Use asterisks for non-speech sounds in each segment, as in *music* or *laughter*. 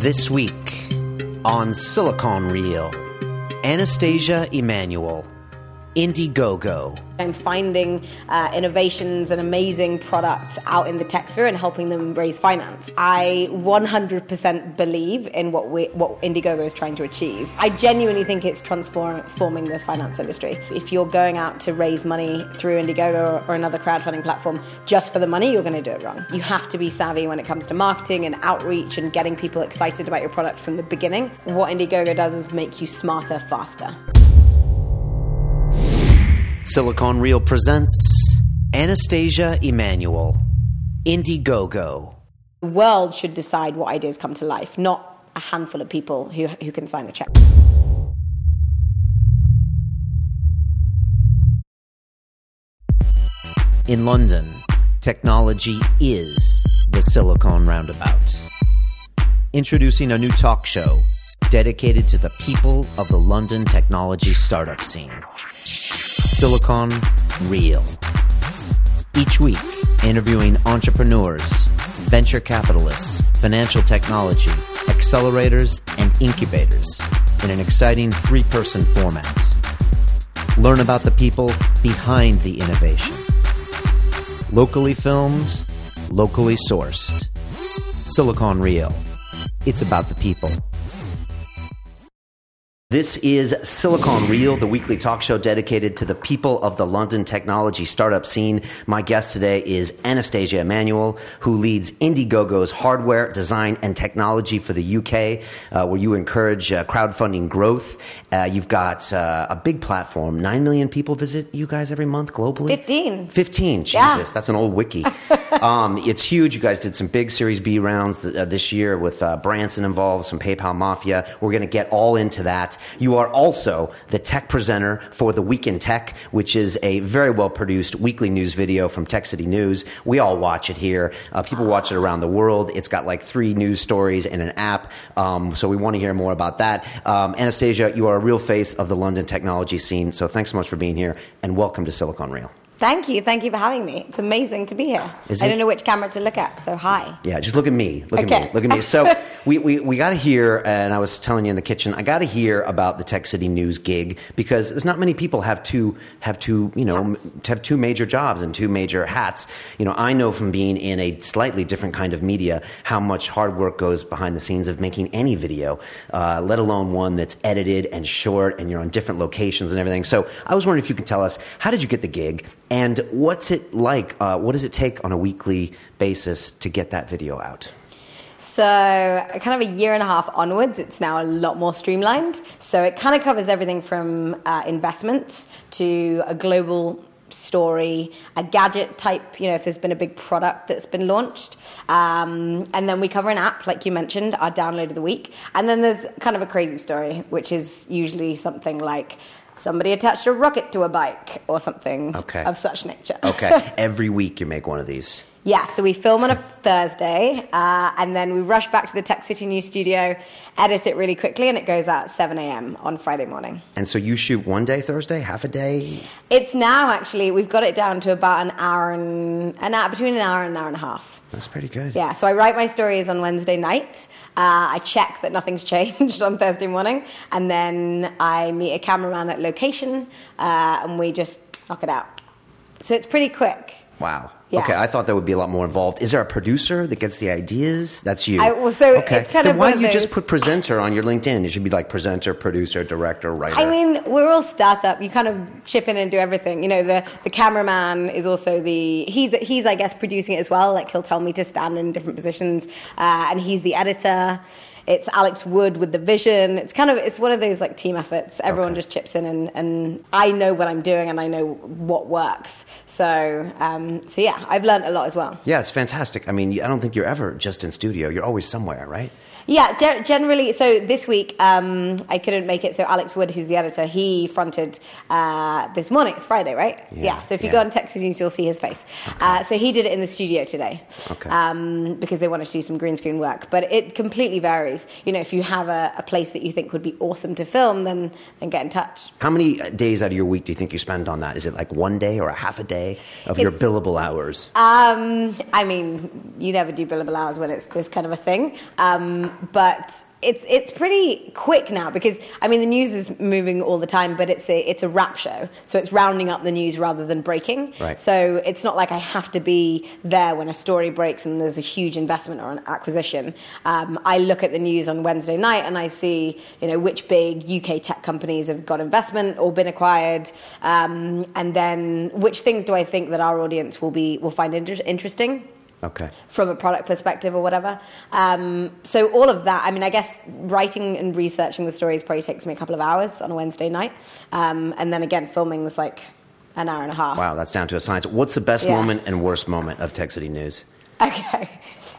This week on Silicon Reel, Anastasia Emmanuel, Indiegogo, I'm finding uh, innovations and amazing products out in the tech sphere and helping them raise finance. I 100% believe in what we, what Indiegogo is trying to achieve. I genuinely think it's transforming the finance industry. If you're going out to raise money through Indiegogo or, or another crowdfunding platform just for the money, you're going to do it wrong. You have to be savvy when it comes to marketing and outreach and getting people excited about your product from the beginning. What Indiegogo does is make you smarter faster. Silicon Reel presents Anastasia Emmanuel, Indiegogo. The world should decide what ideas come to life, not a handful of people who, who can sign a check. In London, technology is the Silicon Roundabout. Introducing a new talk show dedicated to the people of the London technology startup scene. Silicon Reel. Each week, interviewing entrepreneurs, venture capitalists, financial technology, accelerators, and incubators in an exciting three person format. Learn about the people behind the innovation. Locally filmed, locally sourced. Silicon Reel. It's about the people. This is Silicon Reel, the weekly talk show dedicated to the people of the London technology startup scene. My guest today is Anastasia Emmanuel, who leads Indiegogo's hardware, design, and technology for the UK, uh, where you encourage uh, crowdfunding growth. Uh, you've got uh, a big platform. Nine million people visit you guys every month globally? 15. 15. Jesus, Yeah. that's an old wiki. *laughs* um, it's huge. You guys did some big Series B rounds th- uh, this year with uh, Branson involved, some PayPal Mafia. We're going to get all into that. You are also the tech presenter for the Week in Tech, which is a very well produced weekly news video from Tech City News. We all watch it here. Uh, people watch it around the world. It's got like three news stories and an app. Um, so we want to hear more about that. Um, Anastasia, you are a real face of the London technology scene. So thanks so much for being here and welcome to Silicon Reel. Thank you. Thank you for having me. It's amazing to be here. Is I it? don't know which camera to look at, so hi. Yeah, just look at me. Look at me. Look at me. So *laughs* we, we, we got to hear, and I was telling you in the kitchen, I got to hear about the Tech City News gig because there's not many people have two have two you know m- have two major jobs and two major hats. You know, I know from being in a slightly different kind of media how much hard work goes behind the scenes of making any video, uh, let alone one that's edited and short and you're on different locations and everything. So I was wondering if you could tell us how did you get the gig and what's it like? Uh, what does it take on a weekly basis to get that video out? So, kind of a year and a half onwards, it's now a lot more streamlined. So, it kind of covers everything from uh, investments to a global story, a gadget type, you know, if there's been a big product that's been launched. Um, and then we cover an app, like you mentioned, our download of the week. And then there's kind of a crazy story, which is usually something like somebody attached a rocket to a bike or something Okay. of such nature. Okay, *laughs* every week you make one of these. Yeah, so we film on a Thursday, uh, and then we rush back to the Tech City News studio, edit it really quickly, and it goes out at 7 a.m. on Friday morning. And so you shoot one day Thursday, half a day. It's now actually we've got it down to about an hour and an hour between an hour and an hour and a half. That's pretty good. Yeah, so I write my stories on Wednesday night. Uh, I check that nothing's *laughs* changed on Thursday morning, and then I meet a cameraman at location, uh, and we just knock it out. So it's pretty quick. Wow. Yeah. Okay, I thought there would be a lot more involved. Is there a producer that gets the ideas? That's you. I- well, so okay. it's kind then of why don't you just put presenter on your LinkedIn? It should be like presenter, producer, director, writer. I mean, we're all startup. You kind of chip in and do everything. You know, the the cameraman is also the he's he's I guess producing it as well. Like he'll tell me to stand in different positions, uh, and he's the editor. It's Alex Wood with the vision. It's kind of it's one of those like team efforts. Everyone Okay. just chips in, and, and I know what I'm doing, and I know what works. So um, so yeah, I've learned a lot as well. yeah, it's fantastic. I mean, I don't think you're ever just in studio. You're always somewhere, right? Yeah, de- generally. So this week, um, I couldn't make it. So Alex Wood, who's the editor, he fronted uh, this morning. It's Friday, right? Yeah, so if you yeah. go on Tech City News, you'll see his face. Uh, so he did it in the studio today, Okay. um, because they wanted to do some green screen work. But it completely varies. You know, if you have a, a place that you think would be awesome to film, then then get in touch. How many days out of your week do you think you spend on that? Is it like one day or a half a day of your billable hours? Um, I mean, you never do billable hours when it's this kind of a thing, um, but it's it's pretty quick now because I mean the news is moving all the time, but it's a it's a wrap show, so it's rounding up the news rather than breaking. Right. So it's not like I have to be there when a story breaks and there's a huge investment or an acquisition. Um, I look at the news on Wednesday night and I see you know which big UK tech companies have got investment or been acquired, um, and then which things do I think that our audience will be will find inter- interesting Okay. from a product perspective or whatever. Um, so all of that, I mean, I guess writing and researching the stories probably takes me a couple of hours on a Wednesday night, um, and then again, filming is like an hour and a half. Wow, that's down to a science. What's the best Yeah. moment and worst moment of Tech City News? Okay.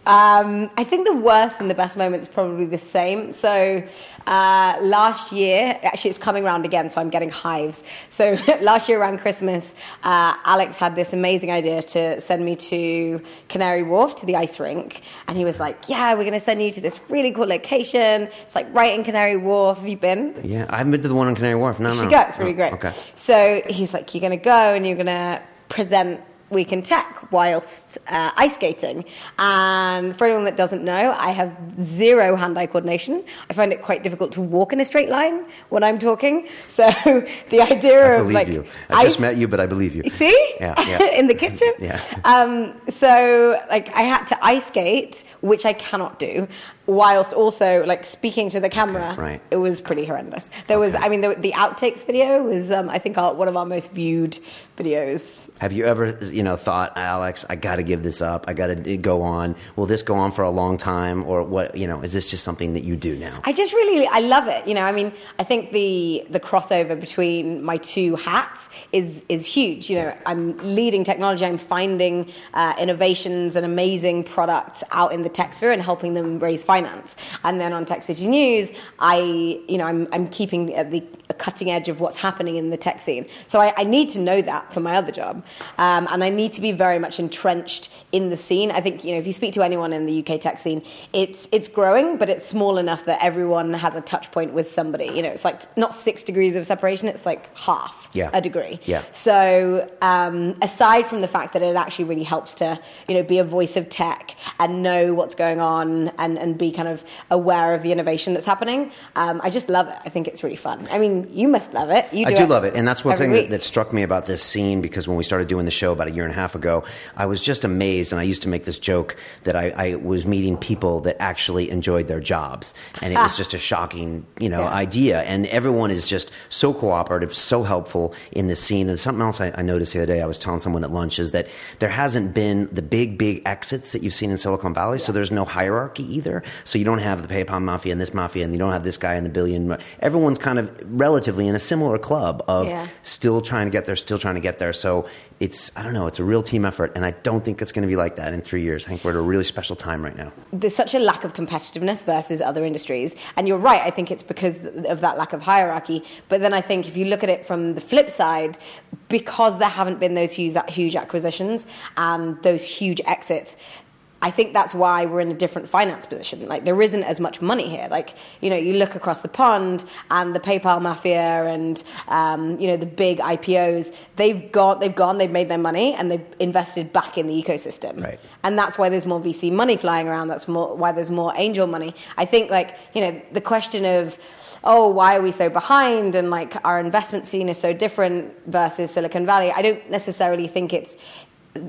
Um, I think the worst and the best moment's probably the same. So uh, last year, actually, it's coming around again, so I'm getting hives. So *laughs* last year around Christmas, uh, Alex had this amazing idea to send me to Canary Wharf to the ice rink, and he was like, "Yeah, we're going to send you to this really cool location. It's like right in Canary Wharf. Have you been?" Yeah, I haven't been to the one on Canary Wharf. No, You no. should go. It's really Oh, great. Okay. So he's like, you're going to go and you're going to present Week in Tech whilst uh, ice skating. And for anyone that doesn't know, I have zero hand-eye coordination. I find it quite difficult to walk in a straight line when I'm talking. *laughs* So the idea I of believe like you. I just met you, but I believe you. See? Yeah, *laughs* yeah. in the kitchen? *laughs* Yeah. Um, so, like, I had to ice skate, which I cannot do, whilst also, like, speaking to the camera. Right. It was pretty horrendous. There was, I mean, the, the outtakes video was, um, I think, our, one of our most viewed videos. Have you ever, you know, thought, Alex, I got to give this up. I got to go on. Will this go on for a long time, or what? You know, is this just something that you do now? I just really, I love it. You know, I mean, I think the the crossover between my two hats is is huge. You know, I'm leading technology. I'm finding uh, innovations and amazing products out in the tech sphere and helping them raise finance. And then on Tech City News, I, you know, I'm I'm keeping at the cutting edge of what's happening in the tech scene. So I, I need to know that for my other job, um, and I need to be very much entrenched in the scene. I think you know if you speak to anyone in the UK tech scene, it's it's growing, but it's small enough that everyone has a touch point with somebody. You know, it's like not six degrees of separation; it's like half Yeah. a degree. Yeah. So um, aside from the fact that it actually really helps to you know be a voice of tech and know what's going on and and be kind of aware of the innovation that's happening, um, I just love it. I think it's really fun. I mean, you must love it. You I do do it love it, and that's one thing that, that struck me about this scene because when we started doing the show about a year and a half ago, I was just amazed, and I used to make this joke that I, I was meeting people that actually enjoyed their jobs, and it was *laughs* just a shocking, you know, Yeah. idea. And everyone is just so cooperative, so helpful in this scene. And something else I, I noticed the other day, I was telling someone at lunch, is that there hasn't been the big, big exits that you've seen in Silicon Valley. So there's no hierarchy either. So you don't have the PayPal mafia and this mafia, and you don't have this guy in the billion. Everyone's kind of relatively in a similar club of Yeah. still trying to get there, still trying to get there. So it's, I don't know, it's a real team effort. And I don't think it's going to be like that in three years. I think we're at a really special time right now. there's such a lack of competitiveness versus other industries. And you're right, I think it's because of that lack of hierarchy. But then I think if you look at it from the flip side, because there haven't been those huge, huge acquisitions and those huge exits, I think that's why we're in a different finance position. Like there isn't as much money here. Like you know, you look across the pond and the PayPal mafia and um, you know the big IPOs. They've got, they've gone, they've made their money, and they've invested back in the ecosystem. Right. And that's why there's more VC money flying around. That's more why there's more angel money. I think like you know the question of oh why are we so behind and like our investment scene is so different versus Silicon Valley. I don't necessarily think it's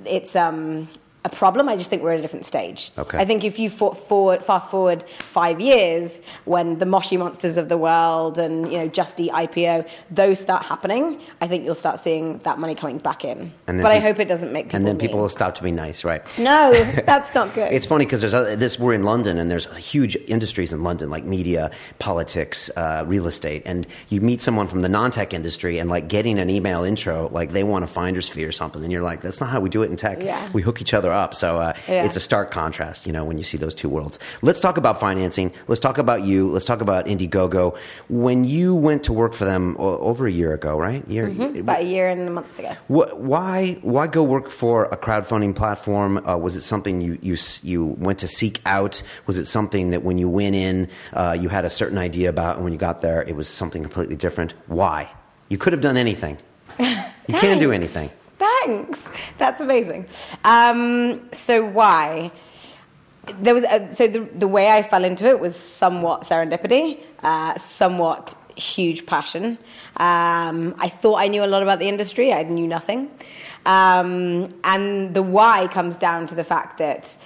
it's um a problem. I just think we're at a different stage. Okay. I think if you for, forward, fast forward five years, when the Moshi monsters of the world and you know Just Eat IPO, those start happening, I think you'll start seeing that money coming back in. And then but I hope it doesn't make people. and then people will stop to be nice, right? No, *laughs* that's not good. It's funny because there's other, this. We're in London, and there's huge industries in London, like media, politics, uh, real estate. And you meet someone from the non-tech industry, and like getting an email intro, like they want a finder's fee or something, and you're like, that's not how we do it in tech. Yeah. We hook each other are up. So uh, Yeah. it's a stark contrast, you know, when you see those two worlds. Let's talk about financing. Let's talk about you. Let's talk about Indiegogo. When you went to work for them over a year ago, right? Year, About a year and a month ago. Wh- Why why go work for a crowdfunding platform? Uh, was it something you, you you went to seek out? Was it something that when you went in, uh, you had a certain idea about, and when you got there, it was something completely different? Why? You could have done anything. *laughs* You can't do anything. Thanks. That's amazing. Um, so why? There was a, so the the way I fell into it was somewhat serendipity, uh, somewhat huge passion. Um, I thought I knew a lot about the industry. I knew nothing, um, and the why comes down to the fact that.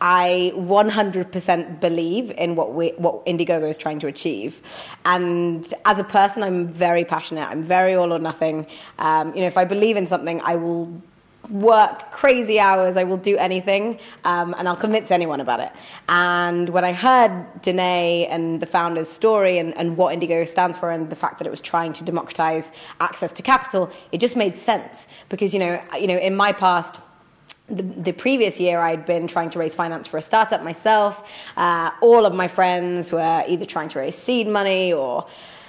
I 100% believe in what we, what Indiegogo is trying to achieve, and as a person, I'm very passionate. I'm very all or nothing. Um, you know, if I believe in something, I will work crazy hours. I will do anything, um, and I'll convince anyone about it. And when I heard Danae and the founder's story and, and what Indiegogo stands for, and the fact that it was trying to democratize access to capital, it just made sense because you know, you know, in my past the, previous year, I'd been trying to raise finance for a startup myself. Uh, all of my friends were either trying to raise seed money or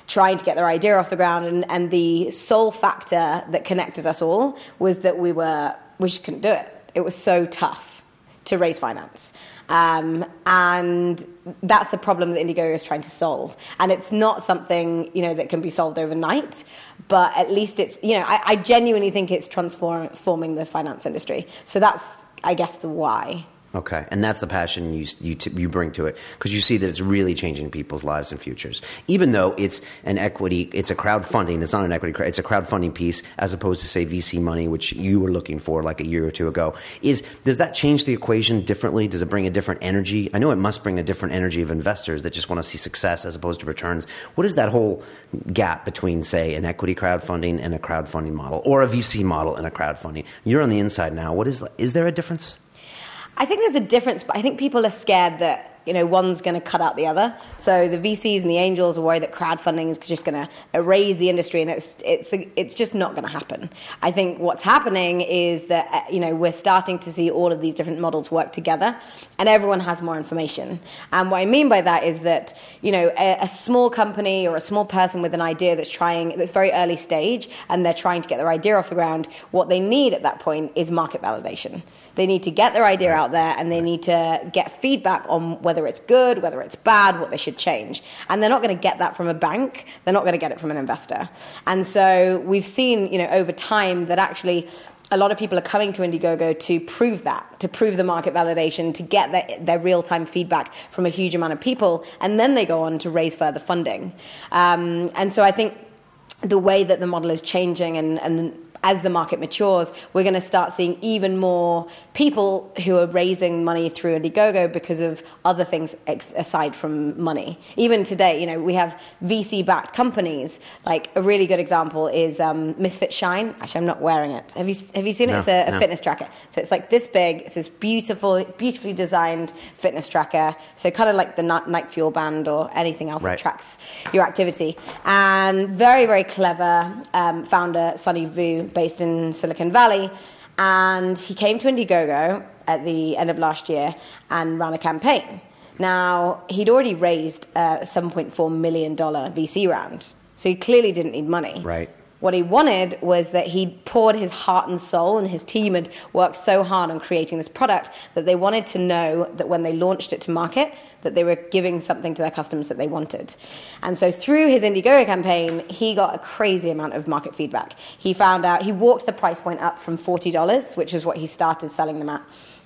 trying to get their idea off the ground. And, and the sole factor that connected us all was that we were we just couldn't do it. It was so tough to raise finance. Um, and that's the problem that Indiegogo is trying to solve. And it's not something, you know, that can be solved overnight, but at least it's, you know, I, I genuinely think it's transforming the finance industry. So that's, I guess, the why. Okay, and that's the passion you you, t- you bring to it because you see that it's really changing people's lives and futures. Even though it's an equity, it's a crowdfunding. It's not an equity. It's a crowdfunding piece as opposed to say VC money, which you were looking for like a year or two ago. Is does that change the equation differently? Does it bring a different energy? I know it must bring a different energy of investors that just want to see success as opposed to returns. What is that whole gap between say an equity crowdfunding and a crowdfunding model, or a VC model and a crowdfunding? You're on the inside now. What is is there a difference? I think there's a difference, but I think people are scared that you know one's going to cut out the other. So the VCs and the angels are worried that crowdfunding is just going to erase the industry, and it's it's it's just not going to happen. I think what's happening is that uh, you know we're starting to see all of these different models work together, and everyone has more information. And what I mean by that is that you know a, a small company or a small person with an idea that's trying that's very early stage, and they're trying to get their idea off the ground. What they need at that point is market validation. They need to get their idea out there and they need to get feedback on whether it's good, whether it's bad, what they should change. And they're not going to get that from a bank. They're not going to get it from an investor. And so we've seen, you know, over time that actually a lot of people are coming to Indiegogo to prove that, to prove the market validation, to get their, their real time feedback from a huge amount of people. And then they go on to raise further funding. Um, and so I think the way that the model is changing and, and as the market matures, we're going to start seeing even more people who are raising money through Indiegogo because of other things ex- aside from money. Even today, you know, we have VC-backed companies. Like a really good example is um, Misfit Shine. Actually, I'm not wearing it. Have you have you seen it? No, it's a, a no. fitness tracker. So it's like this big. It's this beautiful, beautifully designed fitness tracker. So kind of like the Nike Fuel Band or anything else Right. that tracks your activity. And very, very clever um, founder, Sonny Vu, based in Silicon Valley. And he came to Indiegogo at the end of last year and ran a campaign. Now, he'd already raised uh, a $7.4 million VC round. So he clearly didn't need money. Right. What he wanted was that he'd poured his heart and soul, and his team had worked so hard on creating this product that they wanted to know that when they launched it to market, that they were giving something to their customers that they wanted. And so through his Indiegogo campaign, he got a crazy amount of market feedback. He found out he walked the price point up from forty dollars, which is what he started selling them at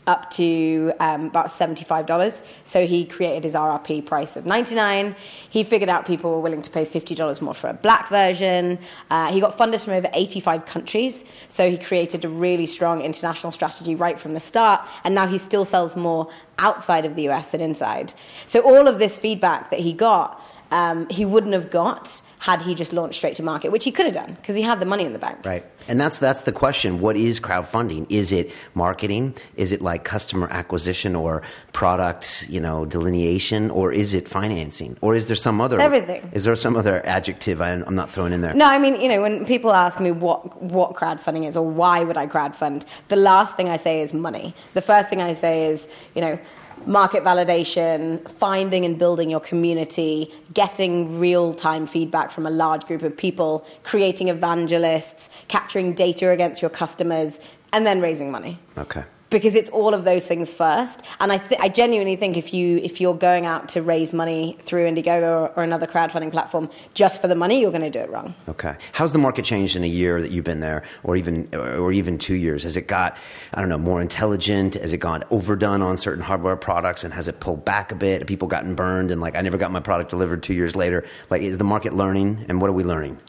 up to um, about $75. So he created his RRP price of 99 He figured out people were willing to pay $50 more for a black version. Uh, he got funders from over 85 countries. So he created a really strong international strategy right from the start. And now he still sells more outside of the US than inside. So all of this feedback that he got um, he wouldn't have got had he just launched straight to market, which he could have done because he had the money in the bank. Right. And that's that's the question. What is crowdfunding? Is it marketing? Is it like customer acquisition or product, you know, delineation, or is it financing, or is there some other? It's everything. Is there some other adjective I, I'm not throwing in there? No, I mean, you know, when people ask me what what crowdfunding is or why would I crowdfund, the last thing I say is money. The first thing I say is, you know, market validation, finding and building your community, getting real time feedback from a large group of people, creating evangelists, capturing data against your customers, and then raising money. Okay because it's all of those things first. And I, th- I genuinely think if you if you're going out to raise money through Indiegogo or, or another crowdfunding platform just for the money, you're going to do it wrong. Okay. How's the market changed in a year that you've been there, or even or even two years? Has it got I don't know more intelligent? Has it gone overdone on certain hardware products, and has it pulled back a bit? Have people gotten burned and like I never got my product delivered two years later? Like is the market learning, and what are we learning?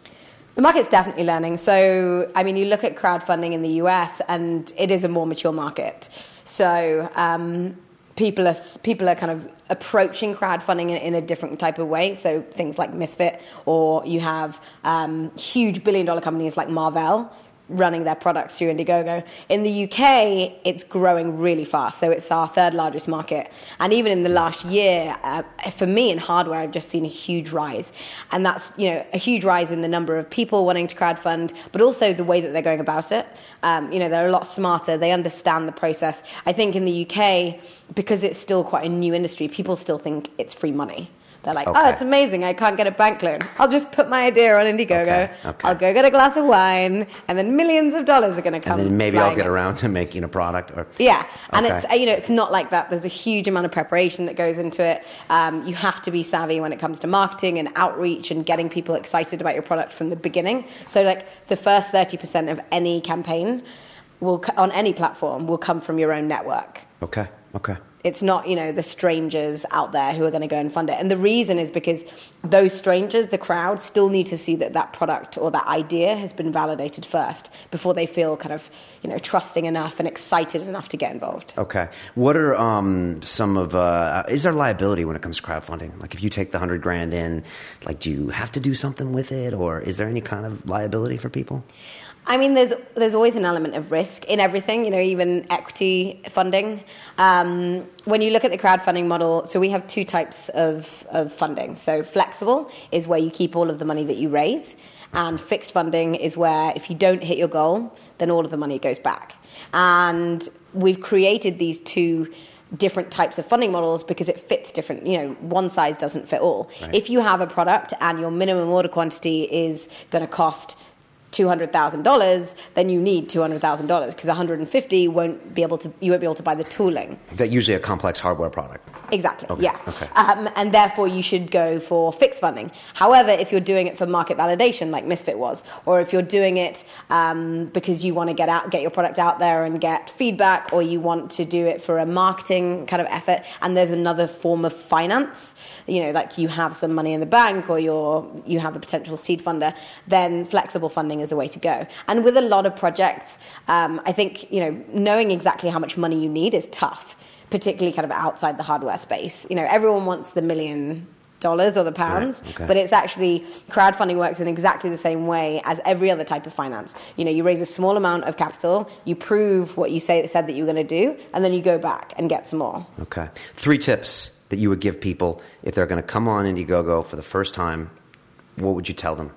The market's definitely learning. So, I mean, you look at crowdfunding in the US, and it is a more mature market. So, um, people are people are kind of approaching crowdfunding in, in, a different type of way. So, things like Misfit, or you have um, huge billion dollar companies like Marvell running their products through Indiegogo. In the UK, it's growing really fast. So it's our third largest market. And even in the last year, uh, for me in hardware, I've just seen a huge rise. And that's, you know, a huge rise in the number of people wanting to crowdfund, but also the way that they're going about it. Um, you know, they're a lot smarter. They understand the process. I think in the UK, because it's still quite a new industry, people still think it's free money. They're like, oh, okay. oh, it's amazing. I can't get a bank loan. I'll just put my idea on Indiegogo. Okay. Okay. I'll go get a glass of wine, and then millions of dollars are going to come. And then maybe I'll get around to making a product. Or yeah, and it's you know it's not like that. There's a huge amount of preparation that goes into it. Um, you have to be savvy when it comes to marketing and outreach and getting people excited about your product from the beginning. So like the first thirty percent of any campaign will on any platform will come from your own network. Okay. Okay. It's not, you know, the strangers out there who are going to go and fund it. And the reason is because those strangers, the crowd, still need to see that that product or that idea has been validated first before they feel kind of, you know, trusting enough and excited enough to get involved. Okay. What are um, some of, uh, is there liability when it comes to crowdfunding? Like if you take the hundred grand in, like do you have to do something with it or is there any kind of liability for people? I mean, there's there's always an element of risk in everything. You know, even equity funding. Um, when you look at the crowdfunding model, so we have two types of of funding. So flexible is where you keep all of the money that you raise, and fixed funding is where if you don't hit your goal, then all of the money goes back. And we've created these two different types of funding models because it fits different you know one size doesn't fit all right. if you have a product and your minimum order quantity is going to cost $200,000, then you need $200,000 because 150 won't be able to, you won't be able to buy the tooling. That usually a complex hardware product. Exactly, okay. yeah. Okay. Um, and therefore you should go for fixed funding. However, if you're doing it for market validation like Misfit was, or if you're doing it um, because you want to get out, get your product out there and get feedback, or you want to do it for a marketing kind of effort, and there's another form of finance, you know, like you have some money in the bank or you're, you have a potential seed funder, then flexible funding is the way to go. And with a lot of projects, um, I think you know knowing exactly how much money you need is tough, particularly kind of outside the hardware space. You know, everyone wants the million dollars or the pounds, right, okay. but it's actually crowdfunding works in exactly the same way as every other type of finance. You know, you raise a small amount of capital, you prove what you say said that you're going to do, and then you go back and get some more. Okay, three tips that you would give people if they're going to come on Indiegogo for the first time. What would you tell them?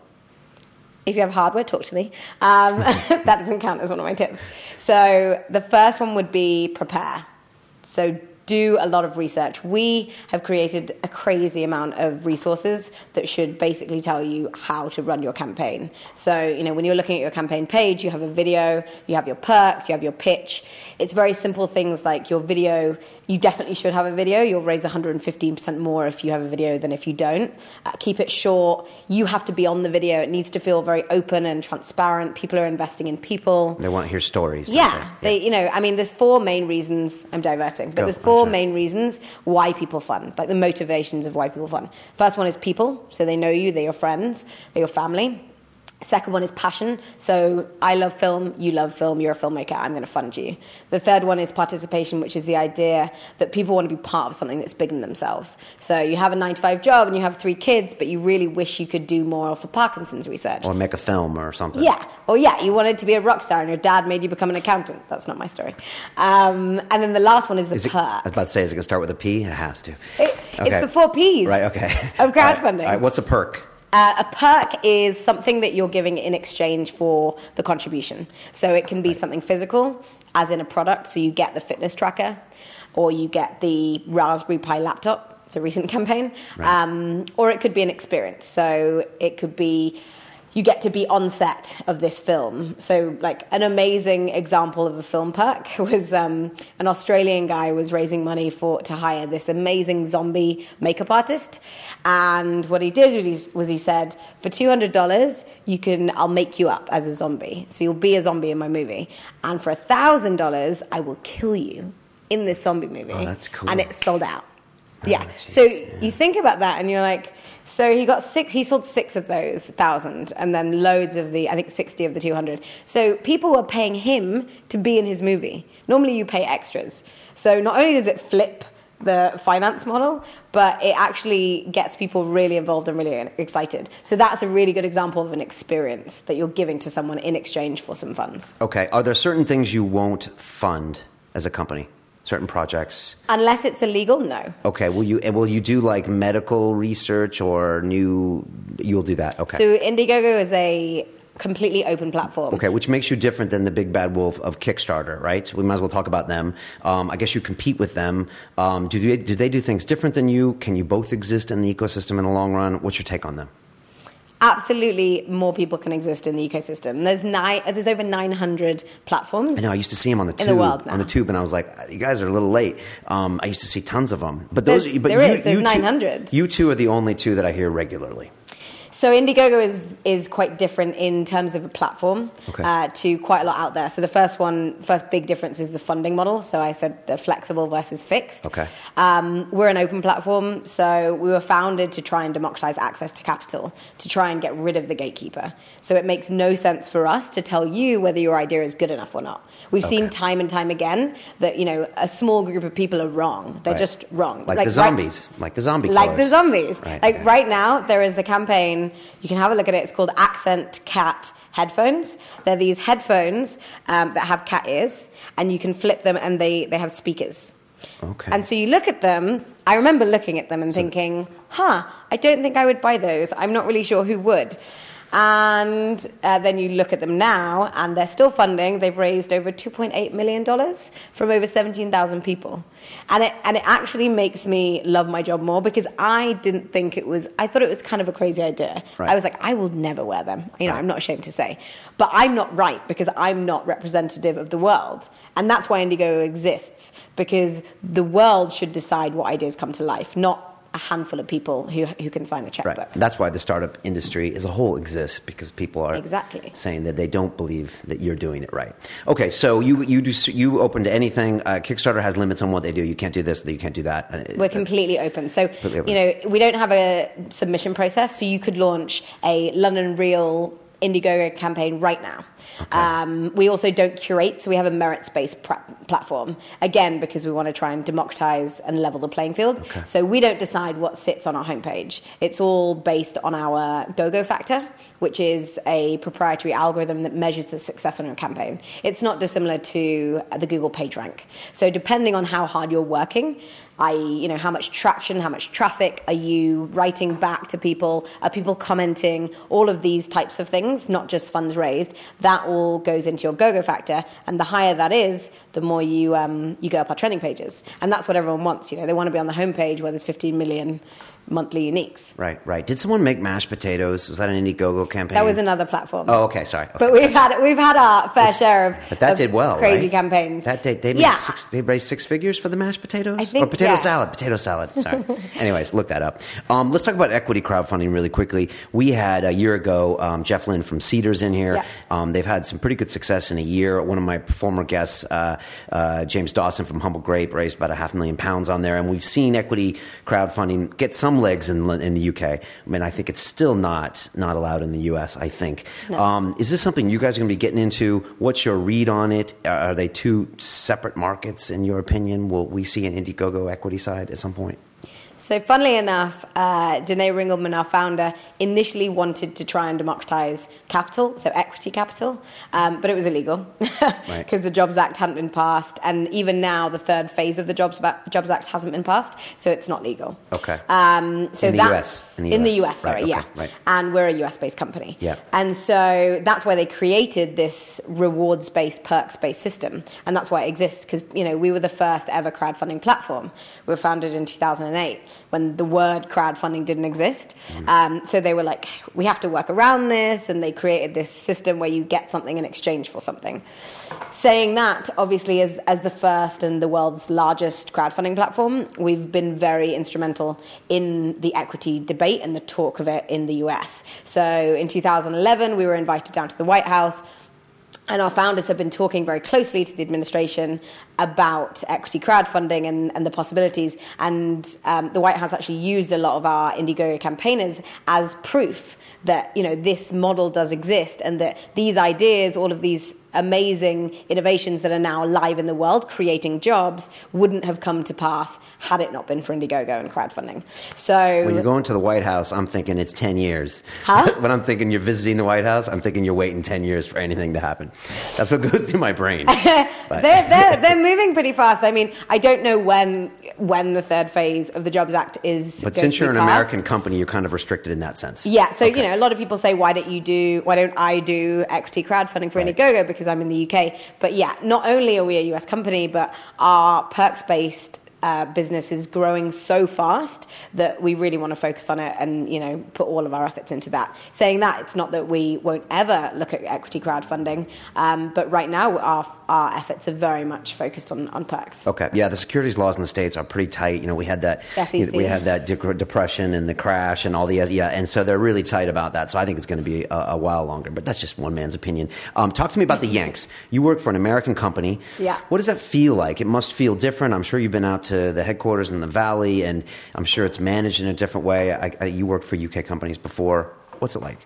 If you have hardware, talk to me. Um, *laughs* that doesn't count as one of my tips. So the first one would be prepare. So do a lot of research. We have created a crazy amount of resources that should basically tell you how to run your campaign. So, you know, when you're looking at your campaign page, you have a video, you have your perks, you have your pitch. It's very simple things like your video. You definitely should have a video. You'll raise 115% more if you have a video than if you don't. Uh, keep it short. You have to be on the video. It needs to feel very open and transparent. People are investing in people. They want to hear stories. Yeah, they? they, you know, I mean, there's four main reasons. I'm diverting, but Go. there's four four main reasons why people fund, like the motivations of why people fund. First one is people, so they know you, they're your friends, they're your family. Second one is passion. So I love film, you love film, you're a filmmaker, I'm going to fund you. The third one is participation, which is the idea that people want to be part of something that's bigger than themselves. So you have a nine to five job and you have three kids, but you really wish you could do more for Parkinson's research. Or make a film or something. Yeah. Or yeah, you wanted to be a rock star and your dad made you become an accountant. That's not my story. Um, and then the last one is the Is it, perk. I was about to say, is it going to start with a P? It has to. It- Okay. It's the four Ps Right, okay. of All right, crowdfunding. all right, what's a perk? Uh, a perk is something that you're giving in exchange for the contribution. So it can be something physical, as in a product. So you get the fitness tracker, or you get the Raspberry Pi laptop. It's a recent *laughs* campaign. Right. Um, or it could be an experience. So it could be you get to be on set of this film. So, like an amazing example of a film perk *laughs* was um, an Australian guy was raising money for to hire this amazing zombie makeup artist, and what he did was he, was he said, for two hundred dollars, you can I'll make you up as a zombie, so you'll be a zombie in my movie, and for thousand dollars, I will kill you in this zombie movie. Oh, that's cool. And it sold out. Yeah. Oh, jeez, so yeah. you think about that and you're like, so he got six, he sold six of those thousand and then loads of the, I think 60 of the 200. So people were paying him to be in his movie. Normally you pay extras. So not only does it flip the finance model, but it actually gets people really involved and really excited. So that's a really good example of an experience that you're giving to someone in exchange for some funds. Okay. Are there certain things you won't fund as a company? Certain projects? Unless it's illegal, no. Okay. Will you will you do like medical research or new? You'll do that. Okay. So Indiegogo is a completely open platform. Okay, which makes you different than the big bad wolf of Kickstarter, right? We might as well talk about them. Um, I guess you compete with them. Um, do they do they do things different than you? Can you both exist in the ecosystem in the long run? What's your take on them? Absolutely more people can exist in the ecosystem. There's nine, there's over 900 platforms. I know I used to see them on the tube, In the world on the tube, and I was like, "You guys are a little late." Um, I used to see tons of them, but those, There's- but there you, is, there's you 900. Two, you two are the only two that I hear regularly. So Indiegogo is is quite different in terms of a platform Okay. uh, to quite a lot out there. So the first one, first big difference is the funding model. So I said the flexible versus fixed. Okay. Um, we're an open platform, so we were founded to try and democratize access to capital, to try and get rid of the gatekeeper. So it makes no sense for us to tell you whether your idea is good enough or not. We've seen time and time again that you know a small group of people are wrong. They're Right. just wrong. Like, the right- zombies, like the zombie, like the zombies. Right, like okay. right now, there is the campaign. You can have a look at it. It's called Accent Cat headphones. They're these headphones um, that have cat ears, and you can flip them, and they they have speakers. Okay. And so you look at them. I remember looking at them and thinking, "Huh, I don't think I would buy those. I'm not really sure who would." And uh, then you look at them now, and they're still funding. They've raised over $2.8 million from over 17,000 people. And it, and it actually makes me love my job more because I didn't think it was, I thought it was kind of a crazy idea. Right. I was like, I will never wear them. You know, Right. I'm not ashamed to say. But I'm not right because I'm not representative of the world. And that's why Indiegogo exists because the world should decide what ideas come to life, not a handful of people who, who can sign a checkbook. Right. That's why the startup industry as a whole exists because people are Exactly. saying that they don't believe that you're doing it right. Okay, so you you do you open to anything. Uh, Kickstarter has limits on what they do. You can't do this. You can't do that. Uh, We're completely open. So, Completely open. you know, we don't have a submission process, so you could launch a London Real Indiegogo campaign right now. Um, we also don't curate, so we have a merits based platform, again, because we want to try and democratize and level the playing field. So we don't decide what sits on our homepage. It's all based on our GoGo factor, which is a proprietary algorithm that measures the success on your campaign. It's not dissimilar to the Google PageRank. So depending on how hard you're working, i.e., you know, how much traction, how much traffic are you writing back to people? Are people commenting? All of these types of things, not just funds raised. That all goes into your go-go factor, and the higher that is, the more you um, you go up our trending pages, and that's what everyone wants. You know, they want to be on the homepage where there's 15 million monthly uniques. Right, right. Did someone make mashed potatoes? Was that an Indiegogo campaign? That was another platform. Oh, okay. Sorry. Okay. But we've had we've had our fair share of, But that of did well, crazy right? campaigns. That they, they made yeah, six, they raised six figures for the mashed potatoes. I think- or potato yeah. salad. Potato salad. Sorry. *laughs* Anyways, look that up. Um, let's talk about equity crowdfunding really quickly. We had a year ago um, Jeff Lynn from Seedrs in here. Yeah. Um, they've had some pretty good success in a year. One of my former guests, uh, uh, James Dawson from Humble Grape, raised about a half million pounds on there, and we've seen equity crowdfunding get some some legs in in the UK. I mean, I think it's still not not allowed in the US. I think. No. Um, is this something you guys are going to be getting into? What's your read on it? Are they two separate markets in your opinion? Will we see an Indiegogo equity side at some point? So, funnily enough, uh, Danae Ringelmann, our founder, initially wanted to try and democratize capital, so equity capital, um, but it was illegal because *laughs* Right. the Jobs Act hadn't been passed, and even now the third phase of the Jobs, Jobs Act hasn't been passed, so it's not legal. Okay. Um, so In the that's US, in the US. US, sorry, Right, okay, yeah, right. and we're a US-based company. Yeah. And so that's why they created this rewards-based, perks-based system, and that's why it exists because you know we were the first ever crowdfunding platform. We were founded in 2008 when the word crowdfunding didn't exist. Um, so they were like, we have to work around this, and they created this system where you get something in exchange for something. Saying that, obviously, as as the first and the world's largest crowdfunding platform, we've been very instrumental in the equity debate and the talk of it in the US. So in 2011, we were invited down to the White House. And our founders have been talking very closely to the administration about equity crowdfunding and, and the possibilities. And um, the White House actually used a lot of our Indiegogo campaigners as proof that you know this model does exist and that these ideas, all of these amazing innovations that are now live in the world, creating jobs, wouldn't have come to pass had it not been for Indiegogo and crowdfunding. So When you're going to the White House, I'm thinking it's 10 years. Huh? *laughs* when I'm thinking you're visiting the White House, I'm thinking you're waiting 10 years for anything to happen. That's what goes through my brain. *laughs* They're, they're, they're *laughs* moving pretty fast. I mean, I don't know when when the third phase of the Jobs Act is. But since you're an passed. American company, you're kind of restricted in that sense. Yeah, so Okay. you know, a lot of people say, "Why don't you do? Why don't I do equity crowdfunding for Right. Indiegogo?" Because I'm in the UK. But yeah, not only are we a US company, but our perks-based uh, business is growing so fast that we really want to focus on it and you know put all of our efforts into that. Saying that, it's not that we won't ever look at equity crowdfunding, um, but right now our our efforts are very much focused on on perks. Okay. Yeah, the securities laws in the states are pretty tight. You know, we had that FEC. we had that de- depression and the crash and all the yeah, and so they're really tight about that. So I think it's going to be a, a while longer. But that's just one man's opinion. Um, talk to me about the Yanks. You work for an American company. Yeah. What does that feel like? It must feel different. I'm sure you've been out to the headquarters in the Valley, and I'm sure it's managed in a different way. I, I, you worked for UK companies before. What's it like?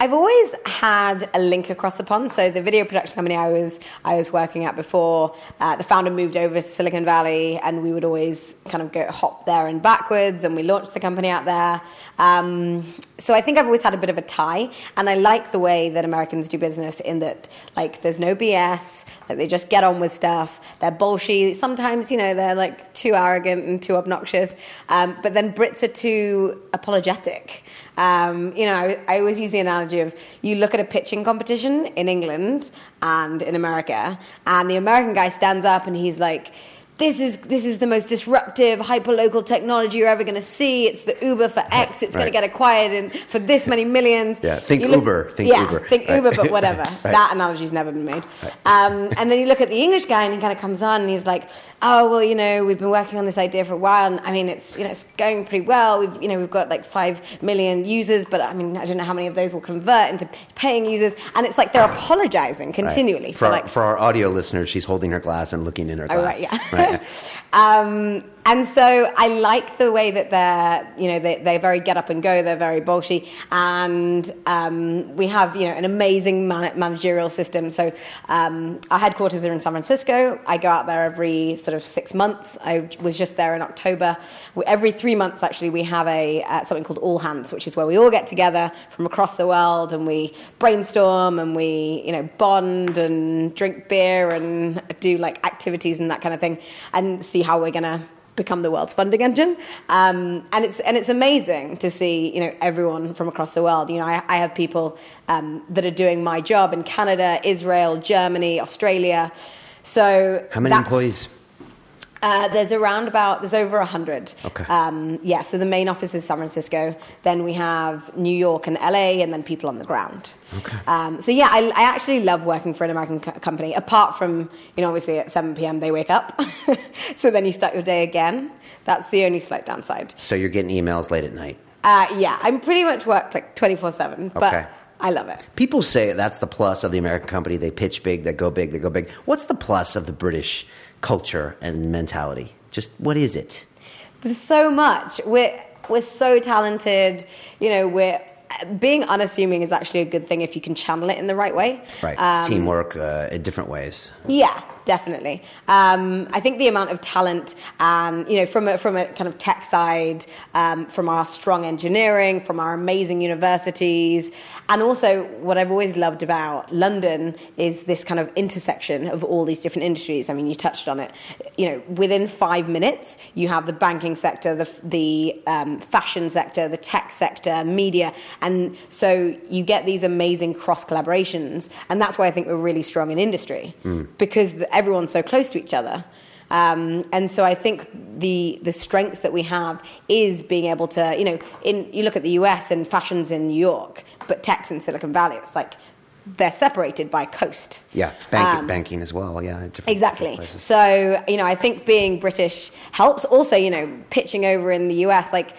I've always had a link across the pond. So the video production company I was I was working at before, uh, the founder moved over to Silicon Valley, and we would always kind of go hop there and backwards, and we launched the company out there. Um, so I think I've always had a bit of a tie, and I like the way that Americans do business in that like there's no BS, that they just get on with stuff. They're bullshit. Sometimes you know they're like too arrogant and too obnoxious, um, but then Brits are too apologetic. Um, you know, I, I always use the analogy of you look at a pitching competition in England and in America, and the American guy stands up and he's like, this is this is the most disruptive hyperlocal technology you're ever going to see. It's the Uber for X. It's going to get acquired in, for this many millions. Yeah, think look- Uber, think yeah, Uber. think Right. Uber, but *laughs* whatever. Right. That analogy's never been made. Um, and then you look at the English guy, and he kind of comes on, and he's like, "Oh, well, you know, we've been working on this idea for a while, and I mean, it's you know, it's going pretty well. We've you know, we've got like five million users, but I mean, I don't know how many of those will convert into paying users. And it's like they're apologizing Right. continually For, for our, like for our audio listeners, she's holding her glass and looking in her glass. Oh, right, yeah. Right. *laughs* um, and so I like the way that they're, you know, they, they're very get up and go. They're very bolshy, and um, we have, you know, an amazing man- managerial system. So um, our headquarters are in San Francisco. I go out there every sort of six months. I was just there in October. We, every three months, actually, we have a uh, something called All Hands, which is where we all get together from across the world and we brainstorm and we, you know, bond and drink beer and do like activities and that kind of thing, and see how we're gonna become the world's funding engine. Um, and it's and it's amazing to see you know everyone from across the world. You know, I, I have people um, that are doing my job in Canada, Israel, Germany, Australia. So How many employees? Uh, there's around about there's over a hundred. Okay. Um, yeah. So the main office is San Francisco. Then we have New York and LA, and then people on the ground. Okay. Um, so yeah, I, I actually love working for an American co- company. Apart from you know, obviously at 7 p.m. they wake up, *laughs* so then you start your day again. That's the only slight downside. So you're getting emails late at night. Uh, yeah, I'm pretty much work like 24 seven, but Okay. I love it. People say that's the plus of the American company. They pitch big, they go big, they go big. What's the plus of the British culture and mentality? Just what is it? There's so much. We're we're so talented. You know, we're being unassuming is actually a good thing if you can channel it in the right way. Right. Um, Teamwork uh, in different ways. Yeah, definitely. Um, I think the amount of talent, um, you know, from a, from a kind of tech side, um, from our strong engineering, from our amazing universities, and also what I've always loved about London is this kind of intersection of all these different industries. I mean, you touched on it. You know, within five minutes, you have the banking sector, the the um, fashion sector, the tech sector, media, and so you get these amazing cross collaborations, and that's why I think we're really strong in industry mm. because. The, everyone's so close to each other. Um, and so I think the the strength that we have is being able to, you know, in you look at the US and fashions in New York, but tech's in Silicon Valley. It's like they're separated by coast. Yeah, banking, um, banking as well. Yeah, exactly. So you know, I think being British helps. Also, you know, pitching over in the US, like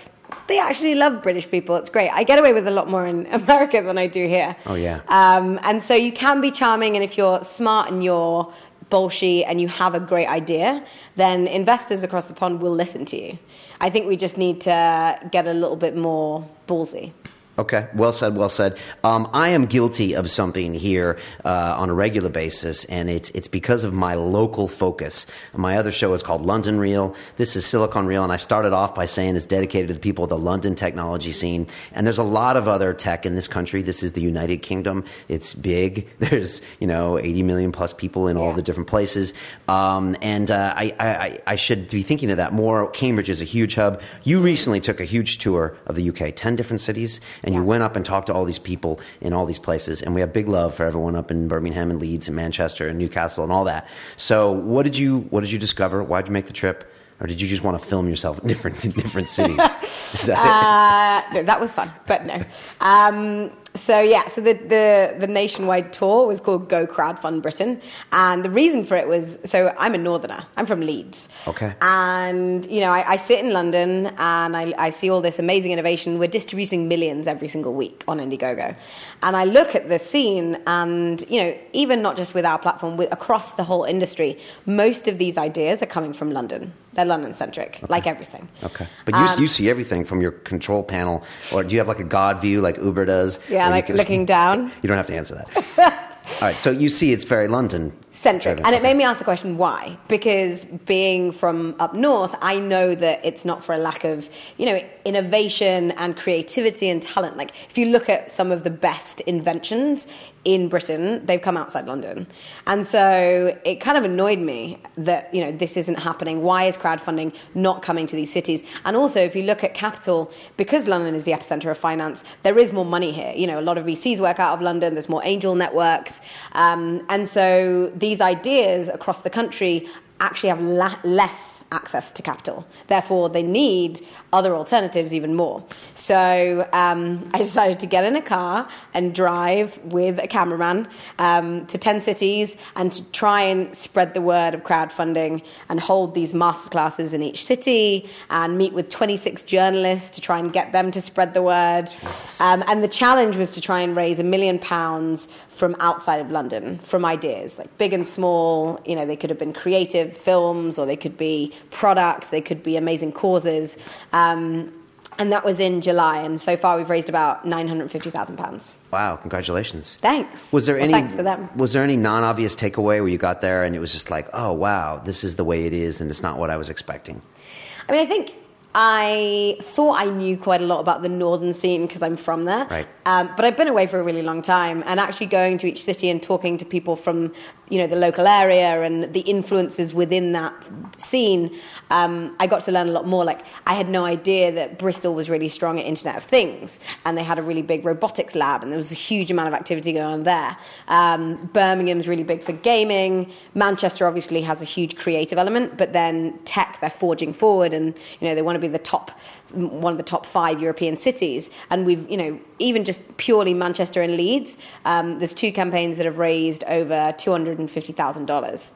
they actually love British people. It's great. I get away with a lot more in *laughs* America than I do here. Oh yeah. Um, and so you can be charming, and if you're smart and you're bullshit and you have a great idea, then investors across the pond will listen to you. I think we just need to get a little bit more ballsy. Okay, well said, well said. Um, I am guilty of something here uh, on a regular basis, and it's it's because of my local focus. My other show is called London Real. This is Silicon Real, and I started off by saying it's dedicated to the people of the London technology scene. And there's a lot of other tech in this country. This is the United Kingdom. It's big. *laughs* There's you know 80 million plus people in all the different places. Um, and uh, I, I I should be thinking of that more. Cambridge is a huge hub. You recently took a huge tour of the UK, 10 different cities and you went up and talked to all these people in all these places. And we have big love for everyone up in Birmingham and Leeds and Manchester and Newcastle and all that. So what did you what did you discover? Why did you make the trip? Or did you just want to film yourself in different in different cities? *laughs* that uh, no, that was fun, but no. Um, so yeah, so the, the, the nationwide tour was called Go Crowdfund Britain, and the reason for it was so I'm a northerner. I'm from Leeds. Okay. And you know, I, I sit in London and I, I see all this amazing innovation. We're distributing millions every single week on Indiegogo, and I look at the scene, and you know, even not just with our platform, with across the whole industry, most of these ideas are coming from London. They're London centric, okay. like everything. Okay, but you, um, you see everything from your control panel, or do you have like a God view like Uber does? Yeah, like can, looking down. You don't have to answer that. *laughs* All right, so you see it's very London centric. And it made me ask the question why? Because being from up north, I know that it's not for a lack of, you know, innovation and creativity and talent. Like if you look at some of the best inventions in Britain, they've come outside London. And so it kind of annoyed me that, you know, this isn't happening. Why is crowdfunding not coming to these cities? And also if you look at capital, because London is the epicenter of finance, there is more money here. You know, a lot of VCs work out of London, there's more angel networks. Um, and so these ideas across the country actually have la- less access to capital. Therefore, they need other alternatives even more. So um, I decided to get in a car and drive with a cameraman um, to 10 cities and to try and spread the word of crowdfunding and hold these masterclasses in each city and meet with 26 journalists to try and get them to spread the word. Um, and the challenge was to try and raise a million pounds from outside of London, from ideas like big and small. You know, they could have been creative films, or they could be products, they could be amazing causes. Um, and that was in July, and so far we've raised about nine hundred fifty thousand pounds. Wow! Congratulations. Thanks. Was there well, any? Thanks to them. Was there any non-obvious takeaway where you got there and it was just like, oh wow, this is the way it is, and it's not what I was expecting? I mean, I think I thought I knew quite a lot about the northern scene because I'm from there. Right. Um, but I've been away for a really long time, and actually going to each city and talking to people from you know the local area and the influences within that scene, um, I got to learn a lot more. Like I had no idea that Bristol was really strong at Internet of Things, and they had a really big robotics lab, and there was a huge amount of activity going on there. Um, Birmingham's really big for gaming. Manchester obviously has a huge creative element, but then tech they're forging forward, and you know they want to be the top one of the top five European cities. And we've, you know, even just purely Manchester and Leeds, um, there's two campaigns that have raised over $250,000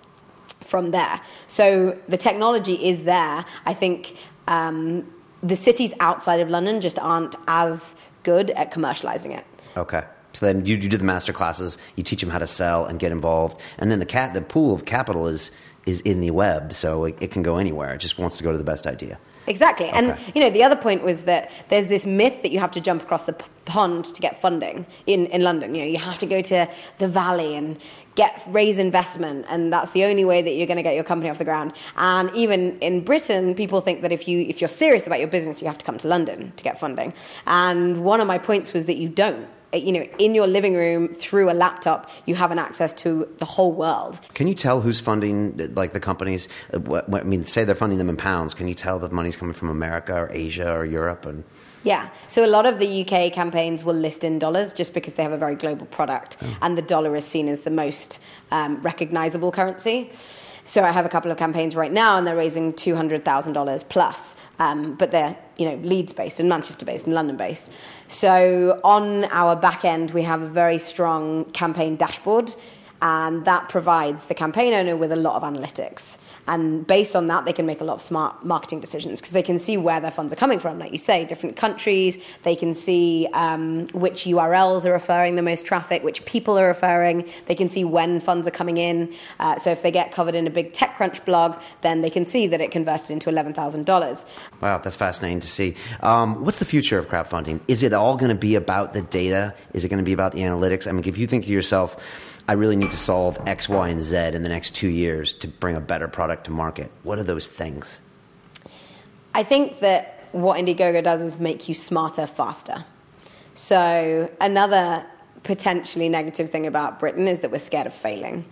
from there. So the technology is there. I think um, the cities outside of London just aren't as good at commercializing it. Okay. So then you, you do the master classes, you teach them how to sell and get involved, and then the cat the pool of capital is is in the web, so it, it can go anywhere. It just wants to go to the best idea. Exactly. And, you know, the other point was that there's this myth that you have to jump across the p- pond to get funding in, in London. You know, you have to go to the valley and get raise investment, and that's the only way that you're going to get your company off the ground. And even in Britain, people think that if you if you're serious about your business, you have to come to London to get funding. And one of my points was that you don't. Uh, You know, in your living room through a laptop, you have an access to the whole world. Can you tell who's funding, like the companies? Uh, I mean, say they're funding them in pounds. Can you tell that money's coming from America or Asia or Europe? And Yeah. So a lot of the UK campaigns will list in dollars just because they have a very global product, and the dollar is seen as the most um, recognizable currency. So I have a couple of campaigns right now, and they're raising two hundred thousand dollars plus, um, but they're you know Leeds based and Manchester based and London based. So on our back end, we have a very strong campaign dashboard, and that provides the campaign owner with a lot of analytics. And based on that, they can make a lot of smart marketing decisions because they can see where their funds are coming from. Like you say, different countries, they can see um, which URLs are referring the most traffic, which people are referring. They can see when funds are coming in. Uh, so if they get covered in a big TechCrunch blog, then they can see that it converted into $11,000. wow, that's fascinating to see. Um, what's the future of crowdfunding? Is it all going to be about the data? Is it going to be about the analytics? I mean, if you think to yourself, I really need to solve X, Y, and Z in the next two years to bring a better product to market, what are those things? I think that what Indiegogo does is make you smarter faster. So another potentially negative thing about Britain is that we're scared of failing.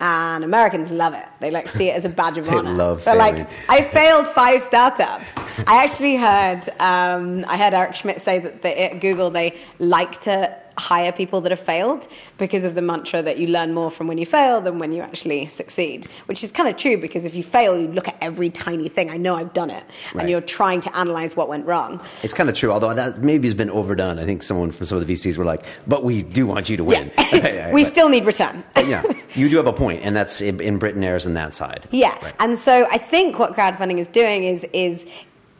And Americans love it. They like see it as a badge of *laughs* They honor. love They're like. I failed five startups. I actually heard um, I heard Eric Schmidt say that they, at Google they like to hire people that have failed because of the mantra that you learn more from when you fail than when you actually succeed, which is kind of true because if you fail, you look at every tiny thing. I know I've done it, Right. and you're trying to analyze what went wrong. It's kind of true, although that maybe has been overdone. I think someone from some of the VCs were like, but we do want you to win. Yeah, *laughs* we But- still need return. *laughs* yeah, you do have a point, and that's in, in Britain airs on that side. Yeah, Right. and so I think what crowdfunding is doing is is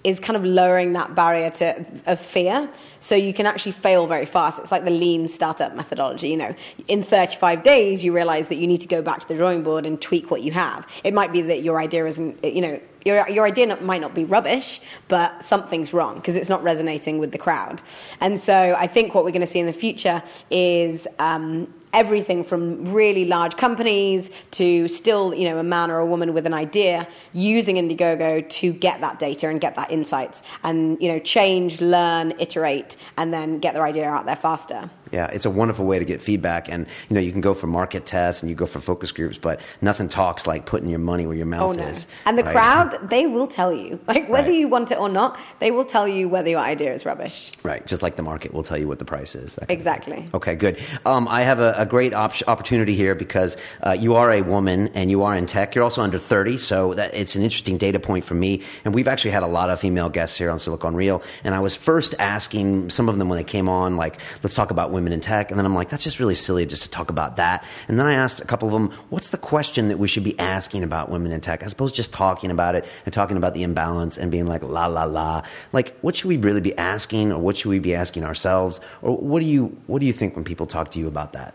is kind of lowering that barrier to of fear, so you can actually fail very fast. It's like the lean startup methodology. You know, in 35 days, you realize that you need to go back to the drawing board and tweak what you have. It might be that your idea isn't, you know. Your, your idea might not be rubbish, but something's wrong because it's not resonating with the crowd. And so I think what we're going to see in the future is um, everything from really large companies to still, you know, a man or a woman with an idea using Indiegogo to get that data and get that insights and, you know, change, learn, iterate, and then get their idea out there faster. Yeah, it's a wonderful way to get feedback, and you know you can go for market tests and you go for focus groups, but nothing talks like putting your money where your mouth Oh no! is. And the right? crowd, they will tell you, *laughs* like whether Right. you want it or not, they will tell you whether your idea is rubbish. right? Just like the market will tell you what the price is. that kind of thing. Exactly. Okay, good. Um, I have a, a great op- opportunity here because uh, you are a woman and you are in tech. You're also under 30, so that it's an interesting data point for me. And we've actually had a lot of female guests here on Silicon Real. And I was first asking some of them when they came on, like, let's talk about women in tech. And then I'm like, that's just really silly just to talk about that. And then I asked a couple of them, what's the question that we should be asking about women in tech, as opposed to just talking about it and talking about the imbalance and being like, la, la, la. Like, what should we really be asking or what should we be asking ourselves? Or what do you, what do you think when people talk to you about that?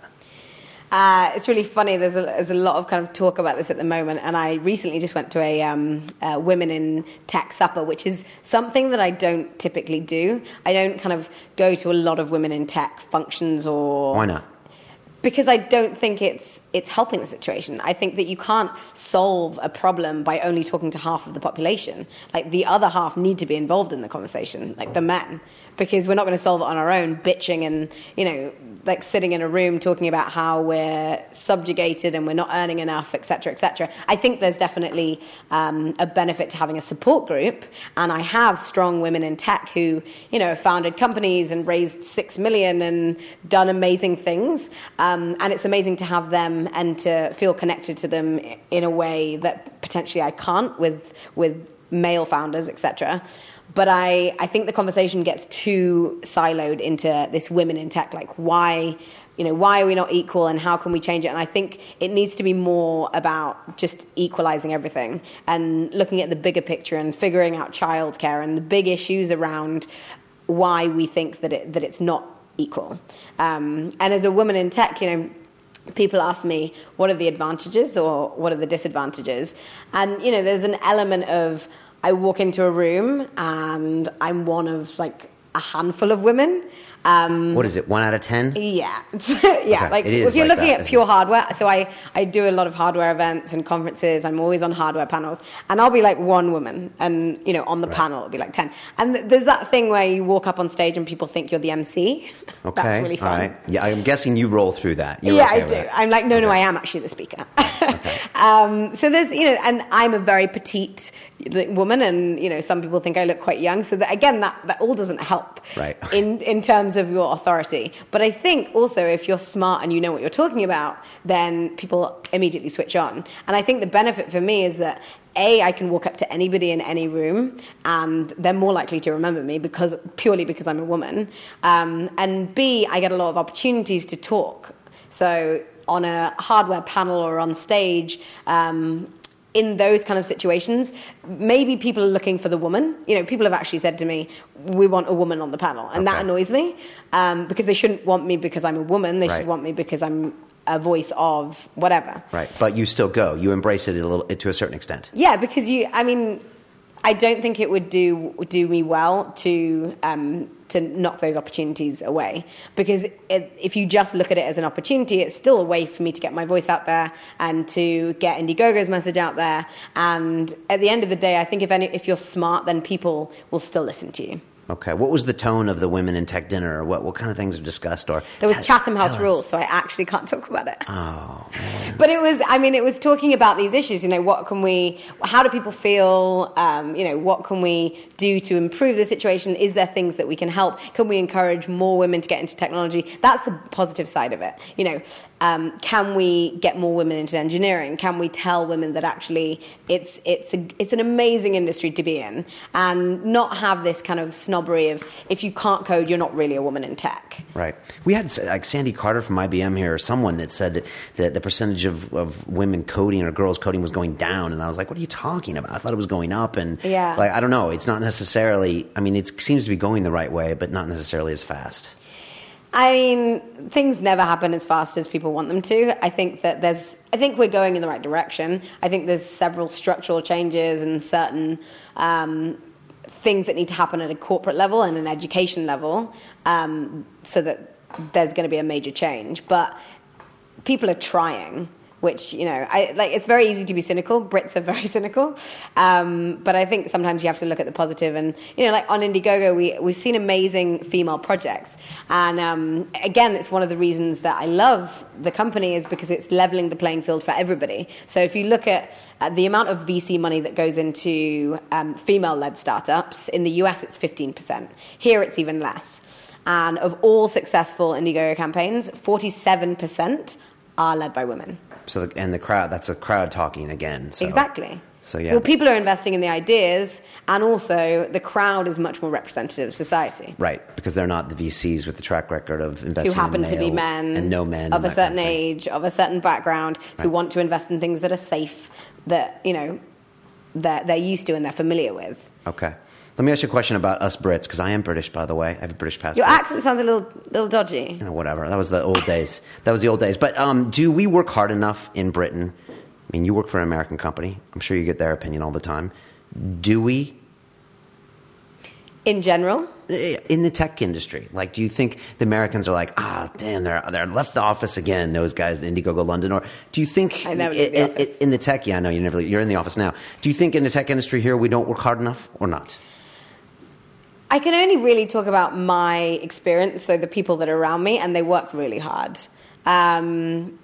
Uh, it's really funny. There's a, there's a lot of kind of talk about this at the moment, and I recently just went to a um, uh, women in tech supper, which is something that I don't typically do. I don't kind of go to a lot of women in tech functions or Why not? because I don't think it's it's helping the situation. I think that you can't solve a problem by only talking to half of the population. Like the other half need to be involved in the conversation, like the men, because we're not going to solve it on our own, bitching and you know, like sitting in a room talking about how we're subjugated and we're not earning enough, etc., etc. I think there's definitely um, a benefit to having a support group, and I have strong women in tech who you know founded companies and raised six million and done amazing things. Um, and it's amazing to have them and to feel connected to them in a way that potentially I can't with with male founders, etc. But I, I think the conversation gets too siloed into this women in tech, like why, you know, why are we not equal and how can we change it? And I think it needs to be more about just equalizing everything and looking at the bigger picture and figuring out childcare and the big issues around why we think that it, that it's not equal. Um, and as a woman in tech, you know, people ask me what are the advantages or what are the disadvantages and you know there's an element of I walk into a room and I'm one of like a handful of women. Um, What is it? One out of ten? yeah, *laughs* yeah. Okay, Like it is if you're like looking that, at pure it? hardware, so I I do a lot of hardware events and conferences. I'm always on hardware panels, and I'll be like one woman, and you know on the panel it'll be like ten. And th- there's that thing where you walk up on stage and people think you're the MC. *laughs* Okay. That's really fun. Right. Yeah, I'm guessing you roll through that. You're yeah, okay I do. that. I'm like, no, no, I am actually the speaker. *laughs* um, so there's, you know, and I'm a very petite woman, and you know, some people think I look quite young. So that, again, that that all doesn't help Right. in in terms of your authority. But I think also if you're smart and you know what you're talking about, then people immediately switch on. And I think the benefit for me is that a, I can walk up to anybody in any room, and they're more likely to remember me because purely because I'm a woman. Um, and B, I get a lot of opportunities to talk. So on a hardware panel or on stage. Um, in those kind of situations, maybe people are looking for the woman. You know, people have actually said to me, "We want a woman on the panel," and that annoys me um, because they shouldn't want me because I'm a woman. They Right. should want me because I'm a voice of whatever. Right. But you still go. You embrace it a little to a certain extent. Yeah, because you. I mean, I don't think it would do do me well to um, to knock those opportunities away. Because it, if you just look at it as an opportunity, it's still a way for me to get my voice out there and to get Indiegogo's message out there. And at the end of the day, I think if any, if you're smart, then people will still listen to you. Okay. What was the tone of the women in tech dinner, or what, what kind of things were discussed? Or There was Tell- Chatham House rules, so I actually can't talk about it. Oh, *laughs* But it was, I mean, it was talking about these issues. You know, what can we, how do people feel? Um, you know, what can we do to improve the situation? Is there things that we can help? Can we encourage more women to get into technology? That's the positive side of it. You know, um, can we get more women into engineering? Can we tell women that actually it's it's a, it's an amazing industry to be in, and not have this kind of snobbery of if you can't code, you're not really a woman in tech. Right. We had like Sandy Carter from IBM here, or someone that said that the, the percentage of, of women coding or girls coding was going down, and I was like, "What are you talking about?" I thought it was going up, and Yeah. like I don't know. It's not necessarily. I mean, it seems to be going the right way, but not necessarily as fast. I mean, things never happen as fast as people want them to. I think that there's, I think we're going in the right direction. I think there's several structural changes and certain um, things that need to happen at a corporate level and an education level um, so that there's going to be a major change. But people are trying which you know I, like it's very easy to be cynical. Brits are very *laughs* cynical. Um, but i think sometimes you have to look at the positive and you know like on indiegogo we, we've seen amazing female projects. And um, again it's one of the reasons that i love the company is because it's leveling the playing field for everybody. So if you look at, the amount of vc money that goes into um, female-led startups in the us it's 15% here it's even less. And of all successful Indiegogo campaigns, 47% are led by women. So, the, and the crowd, that's a crowd talking again. So. Exactly. So, yeah. Well, people are investing in the ideas, and also the crowd is much more representative of society. Right, because they're not the VCs with the track record of investing Who happen in to be men and no men of a kind certain of age, of a certain background, who want to invest in things that are safe, that you know, that they're used to and they're familiar with. Okay. Let me ask you a question about us Brits, because I am British, by the way. I have a British passport. Your accent sounds a little, little dodgy. you know, whatever. That was the old days. That was the old days. But um, do we work hard enough in Britain? I mean, you work for an American company. I'm sure you get their opinion all the time. Do we In general, Eh, in the tech industry? Like, do you think the Americans are like, ah, damn, they're they're left the office again? Those guys in Indiegogo London, or do you think I never the in the tech? Yeah, I know you never. You're in the office now. Do you think in the tech industry here we don't work hard enough, or not? I can only really talk about my experience, so the people that are around me, and they work really hard. Um,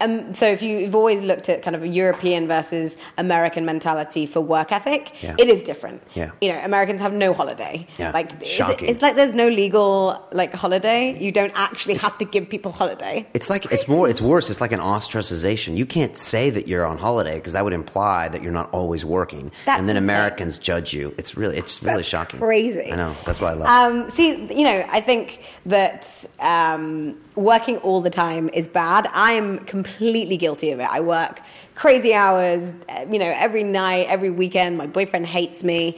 um, so if you, you've always looked at kind of a European versus American mentality for work ethic, Yeah. it is different. Yeah. You know, Americans have no holiday. Yeah. Like it's- Shocking. It's, like there's no legal like holiday. You don't actually have to give people holiday. It's like it's more. It's worse. It's like an ostracization. You can't say that you're on holiday because that would imply that you're not always working, That's and then insane. Americans judge you. It's really, it's really That's shocking. crazy. I know. That's why I love. Um, see, you know, I think that um, working all the time is bad. I am completely guilty of it. I work crazy hours, uh, you know, every night, every weekend. My boyfriend hates me.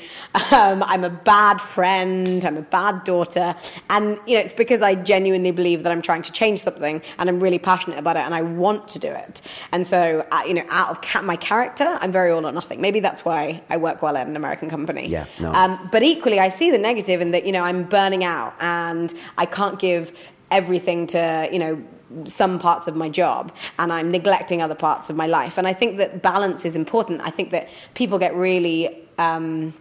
Um, I'm a bad friend. I'm a bad daughter. And, you know, it's because I genuinely believe that I'm trying to change something and I'm really passionate about it and I want to do it. And so, uh, you know, out of ca- my character, I'm very all or nothing. Maybe that's why I work well at an American company. Yeah, no. Um, but equally, I see the negative in that, you know, I'm burning out and I can't give everything to, you know, some parts of my job and I'm neglecting other parts of my life. And I think that balance is important. I think that people get really, um,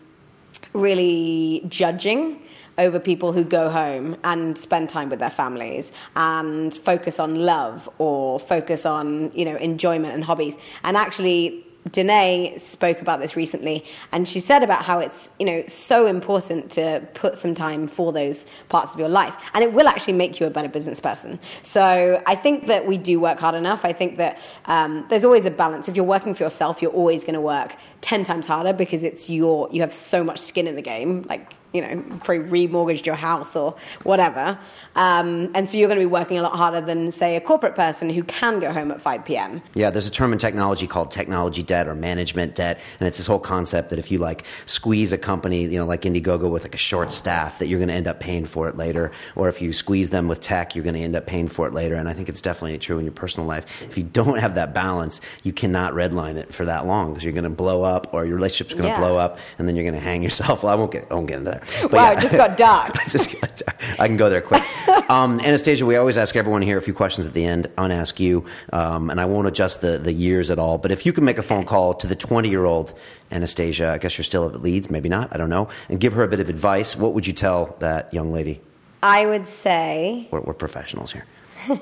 really judging over people who go home and spend time with their families and focus on love or focus on you know enjoyment and hobbies and actually Danae spoke about this recently, and she said about how it's you know so important to put some time for those parts of your life, and it will actually make you a better business person. So I think that we do work hard enough. I think that um, there's always a balance. If you're working for yourself, you're always going to work ten times harder because it's your you have so much skin in the game. Like you know, probably remortgaged your house or whatever. Um, and so you're going to be working a lot harder than, say, a corporate person who can go home at 5 p.m. Yeah, there's a term in technology called technology debt or management debt, and it's this whole concept that if you like squeeze a company, you know, like Indiegogo with like a short staff, that you're going to end up paying for it later, or if you squeeze them with tech, you're going to end up paying for it later. And I think it's definitely true in your personal life. If you don't have that balance, you cannot redline it for that long because you're going to blow up, or your relationship's going to Yeah. blow up, and then you're going to hang yourself. *laughs* Well, I won't get, I won't get into that. But wow, yeah. *laughs* it just got dark. I just got- I can go there quick. *laughs* Um, Anastasia, we always ask everyone here a few questions at the end. To ask you, um, and I won't adjust the, the years at all, but if you can make a phone call to the 20 year old Anastasia, I guess you're still at Leeds, maybe not, I don't know, and give her a bit of advice, what would you tell that young lady? I would say We're, we're professionals here. *laughs*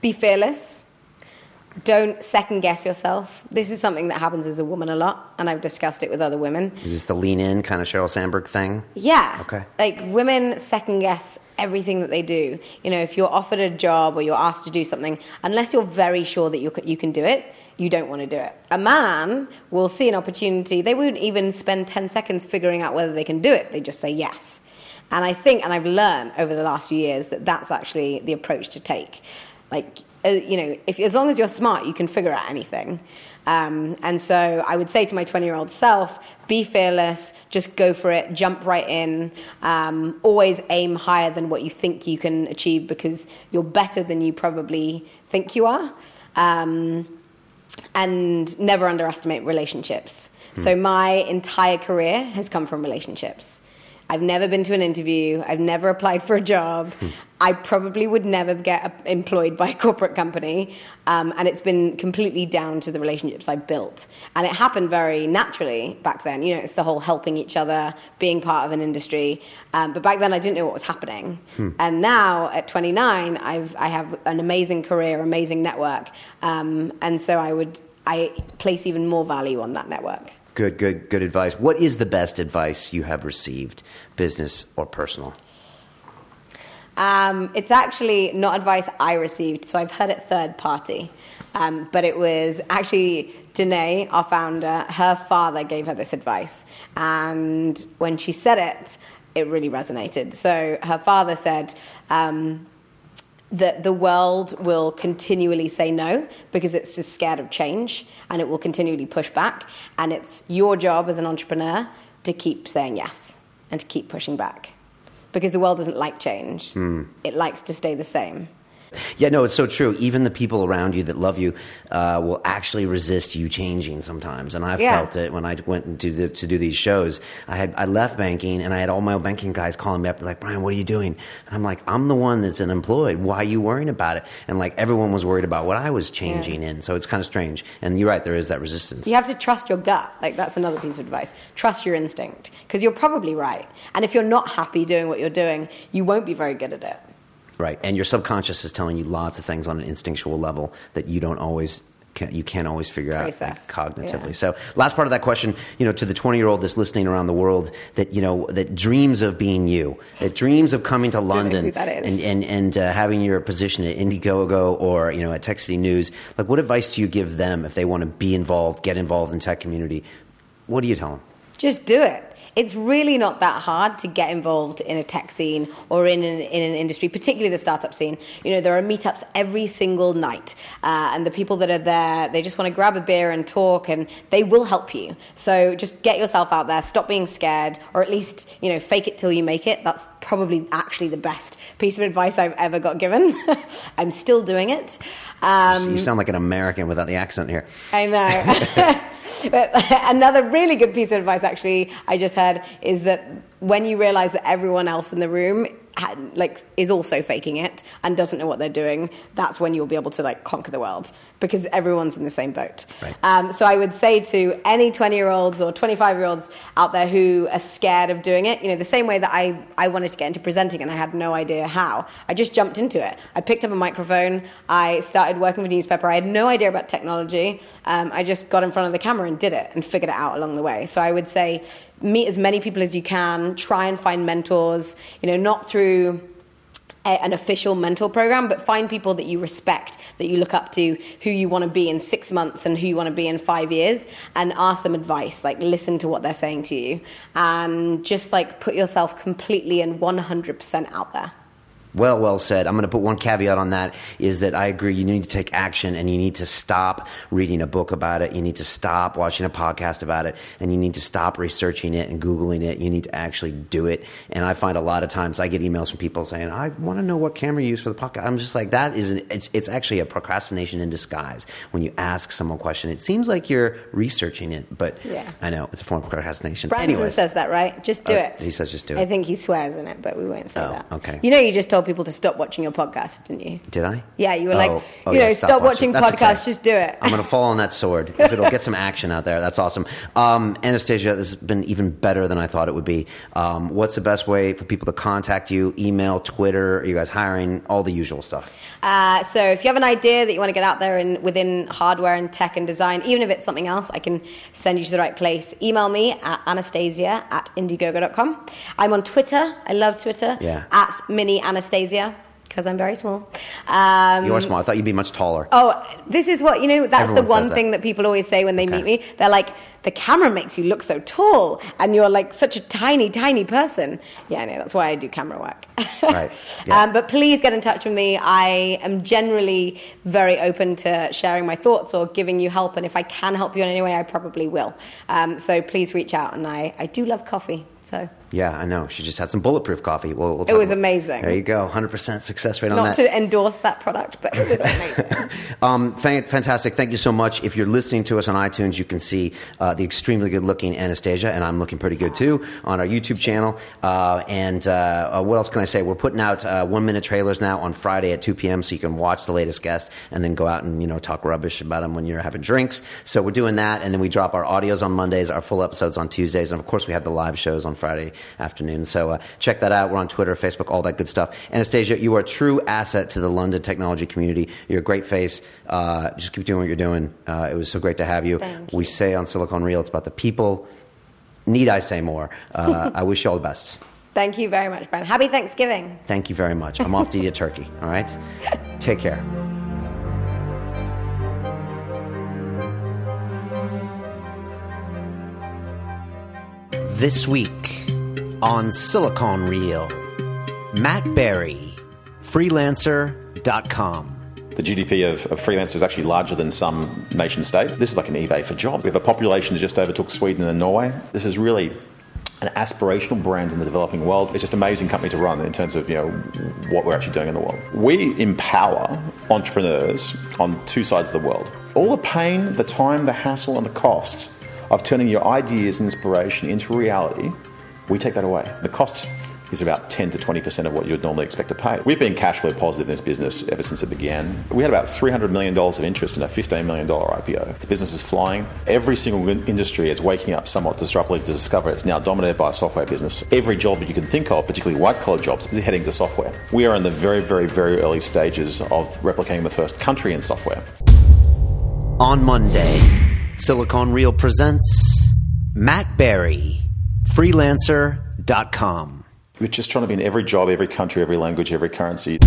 be fearless. Don't second guess yourself. This is something that happens as a woman a lot, and I've discussed it with other women. Is this the lean in kind of Sheryl Sandberg thing? Yeah. Okay. Like women second guess everything that they do. You know, if you're offered a job or you're asked to do something, unless you're very sure that you can, you can do it, you don't want to do it. A man will see an opportunity. They won't even spend 10 seconds figuring out whether they can do it. They just say yes. And I think, and I've learned over the last few years that that's actually the approach to take. Like, you know, if as long as you're smart, you can figure out anything. Um, and so I would say to my 20 year old self, be fearless, just go for it, jump right in, um, always aim higher than what you think you can achieve because you're better than you probably think you are. Um, and never underestimate relationships. So my entire career has come from relationships. I've never been to an interview. I've never applied for a job. I probably would never get employed by a corporate company. Um, and it's been completely down to the relationships I built. And it happened very naturally back then. You know, it's the whole helping each other, being part of an industry. Um, but back then, I didn't know what was happening. And now, at 29, I've, I have an amazing career, amazing network. Um, and so I would I place even more value on that network. Good, good, good advice. What is the best advice you have received, business or personal? Um, it's actually not advice I received, so I've heard it third party. Um, but it was actually Danae, our founder, her father gave her this advice. And when she said it, it really resonated. So her father said, um, that the world will continually say no because it's just scared of change and it will continually push back. And it's your job as an entrepreneur to keep saying yes and to keep pushing back because the world doesn't like change, hmm. it likes to stay the same. Yeah, no, it's so true. Even the people around you that love you uh, will actually resist you changing sometimes. And I've Yeah. felt it when I went to, the, to do these shows. I had I left banking, and I had all my banking guys calling me up, like, Brian, what are you doing? And I'm like, I'm the one that's unemployed. Why are you worrying about it? And like everyone was worried about what I was changing in. So it's kind of strange. And you're right, there is that resistance. You have to trust your gut. Like that's another piece of advice. Trust your instinct because you're probably right. And if you're not happy doing what you're doing, you won't be very good at it. Right, and your subconscious is telling you lots of things on an instinctual level that you don't always can, you can't always figure out like, cognitively. Yeah. So, last part of that question, you know, to the twenty-year-old that's listening around the world that you know that dreams of being you, that dreams of coming to London who that is. and and and uh, having your position at Indiegogo or you know at Tech City News. Like, what advice do you give them if they want to be involved, get involved in tech community? What do you tell them? Just do it. it's really not that hard to get involved in a tech scene or in an, in an industry, particularly the startup scene. You know, there are meetups every single night, uh, and the people that are there, they just want to grab a beer and talk, and they will help you. So just get yourself out there, stop being scared, or at least, you know, fake it till you make it. That's probably actually the best piece of advice I've ever got given. *laughs* I'm still doing it. Um, you sound like an American without the accent here. I know. *laughs* *laughs* *laughs* Another really good piece of advice, actually, I just heard is that when you realize that everyone else in the room like is also faking it and doesn't know what they're doing, that's when you'll be able to like conquer the world because everyone's in the same boat. Right. Um, so I would say to any 20 year olds or 25 year olds out there who are scared of doing it, you know, the same way that I, I wanted to get into presenting and I had no idea how, I just jumped into it. I picked up a microphone, I started working with newspaper, I had no idea about technology. Um, I just got in front of the camera and did it and figured it out along the way. So I would say meet as many people as you can, try and find mentors, you know, not through a, an official mentor program, but find people that you respect, that you look up to, who you want to be in six months and who you want to be in five years, and ask them advice. Like, listen to what they're saying to you, and just like put yourself completely and 100% out there. Well, well said. I'm going to put one caveat on that is that I agree you need to take action and you need to stop reading a book about it. You need to stop watching a podcast about it and you need to stop researching it and Googling it. You need to actually do it. And I find a lot of times I get emails from people saying, I want to know what camera you use for the podcast. I'm just like, that is, an, it's, it's actually a procrastination in disguise when you ask someone a question. It seems like you're researching it, but yeah. I know it's a form of procrastination. Branson Anyways, says that, right? Just do uh, it. He says just do it. I think he swears in it, but we won't say oh, that. Okay. You know, you just told people to stop watching your podcast, didn't you? Did I? Yeah, you were oh, like, oh, you yeah, know, stop, stop watching, watching podcasts, okay. just do it. I'm going to fall on that sword. If it'll get some action out there, that's awesome. Um, Anastasia, this has been even better than I thought it would be. Um, what's the best way for people to contact you? Email, Twitter, are you guys hiring? All the usual stuff. Uh, so if you have an idea that you want to get out there in, within hardware and tech and design, even if it's something else, I can send you to the right place. Email me at anastasia at indiegogo.com. I'm on Twitter. I love Twitter. Yeah. At mini Anastasia because I'm very small. Um, you are small. I thought you'd be much taller. Oh, this is what, you know, that's Everyone the one thing that. that. people always say when they okay. meet me. They're like, the camera makes you look so tall and you're like such a tiny, tiny person. Yeah, I know. That's why I do camera work. *laughs* right. Yeah. Um, but please get in touch with me. I am generally very open to sharing my thoughts or giving you help. And if I can help you in any way, I probably will. Um, so please reach out. And I, I do love coffee. So yeah, I know. She just had some bulletproof coffee. We'll, we'll it was about, amazing. There you go. 100% success rate on that. Not to endorse that product, but it was amazing. *laughs* um, fantastic. Thank you so much. If you're listening to us on iTunes, you can see uh, the extremely good looking Anastasia, and I'm looking pretty good too, on our YouTube channel. Uh, and uh, uh what else can I say? We're putting out uh, one minute trailers now on Friday at 2 p.m. so you can watch the latest guest and then go out and you know talk rubbish about them when you're having drinks. So we're doing that, and then we drop our audios on Mondays, our full episodes on Tuesdays, and of course we have the live shows on Friday afternoons. So uh, check that out. We're on Twitter, Facebook, all that good stuff. Anastasia, you are a true asset to the London technology community. You're a great face. Uh, just keep doing what you're doing. Uh, it was so great to have you. Thank we you. say on Silicon Real, it's about the people. Need I say more? Uh, *laughs* I wish you all the best. Thank you very much, Brian. Happy Thanksgiving. Thank you very much. I'm off to eat a turkey. All right? Take care. This week on Silicon Real. Matt Barrie, freelancer.com. The GDP of, of freelancers is actually larger than some nation states. This is like an eBay for jobs. We have a population that just overtook Sweden and Norway. This is really an aspirational brand in the developing world. It's just an amazing company to run in terms of you know what we're actually doing in the world. We empower entrepreneurs on two sides of the world. All the pain, the time, the hassle, and the cost of turning your ideas and inspiration into reality we take that away. The cost is about 10 to 20% of what you would normally expect to pay. We've been cash flow positive in this business ever since it began. We had about $300 million of interest in a $15 million IPO. The business is flying. Every single industry is waking up somewhat disruptively to discover it's now dominated by a software business. Every job that you can think of, particularly white collar jobs, is heading to software. We are in the very, very, very early stages of replicating the first country in software. On Monday, Silicon Real presents Matt Barrie freelancer.com. We're just trying to be in every job, every country, every language, every currency.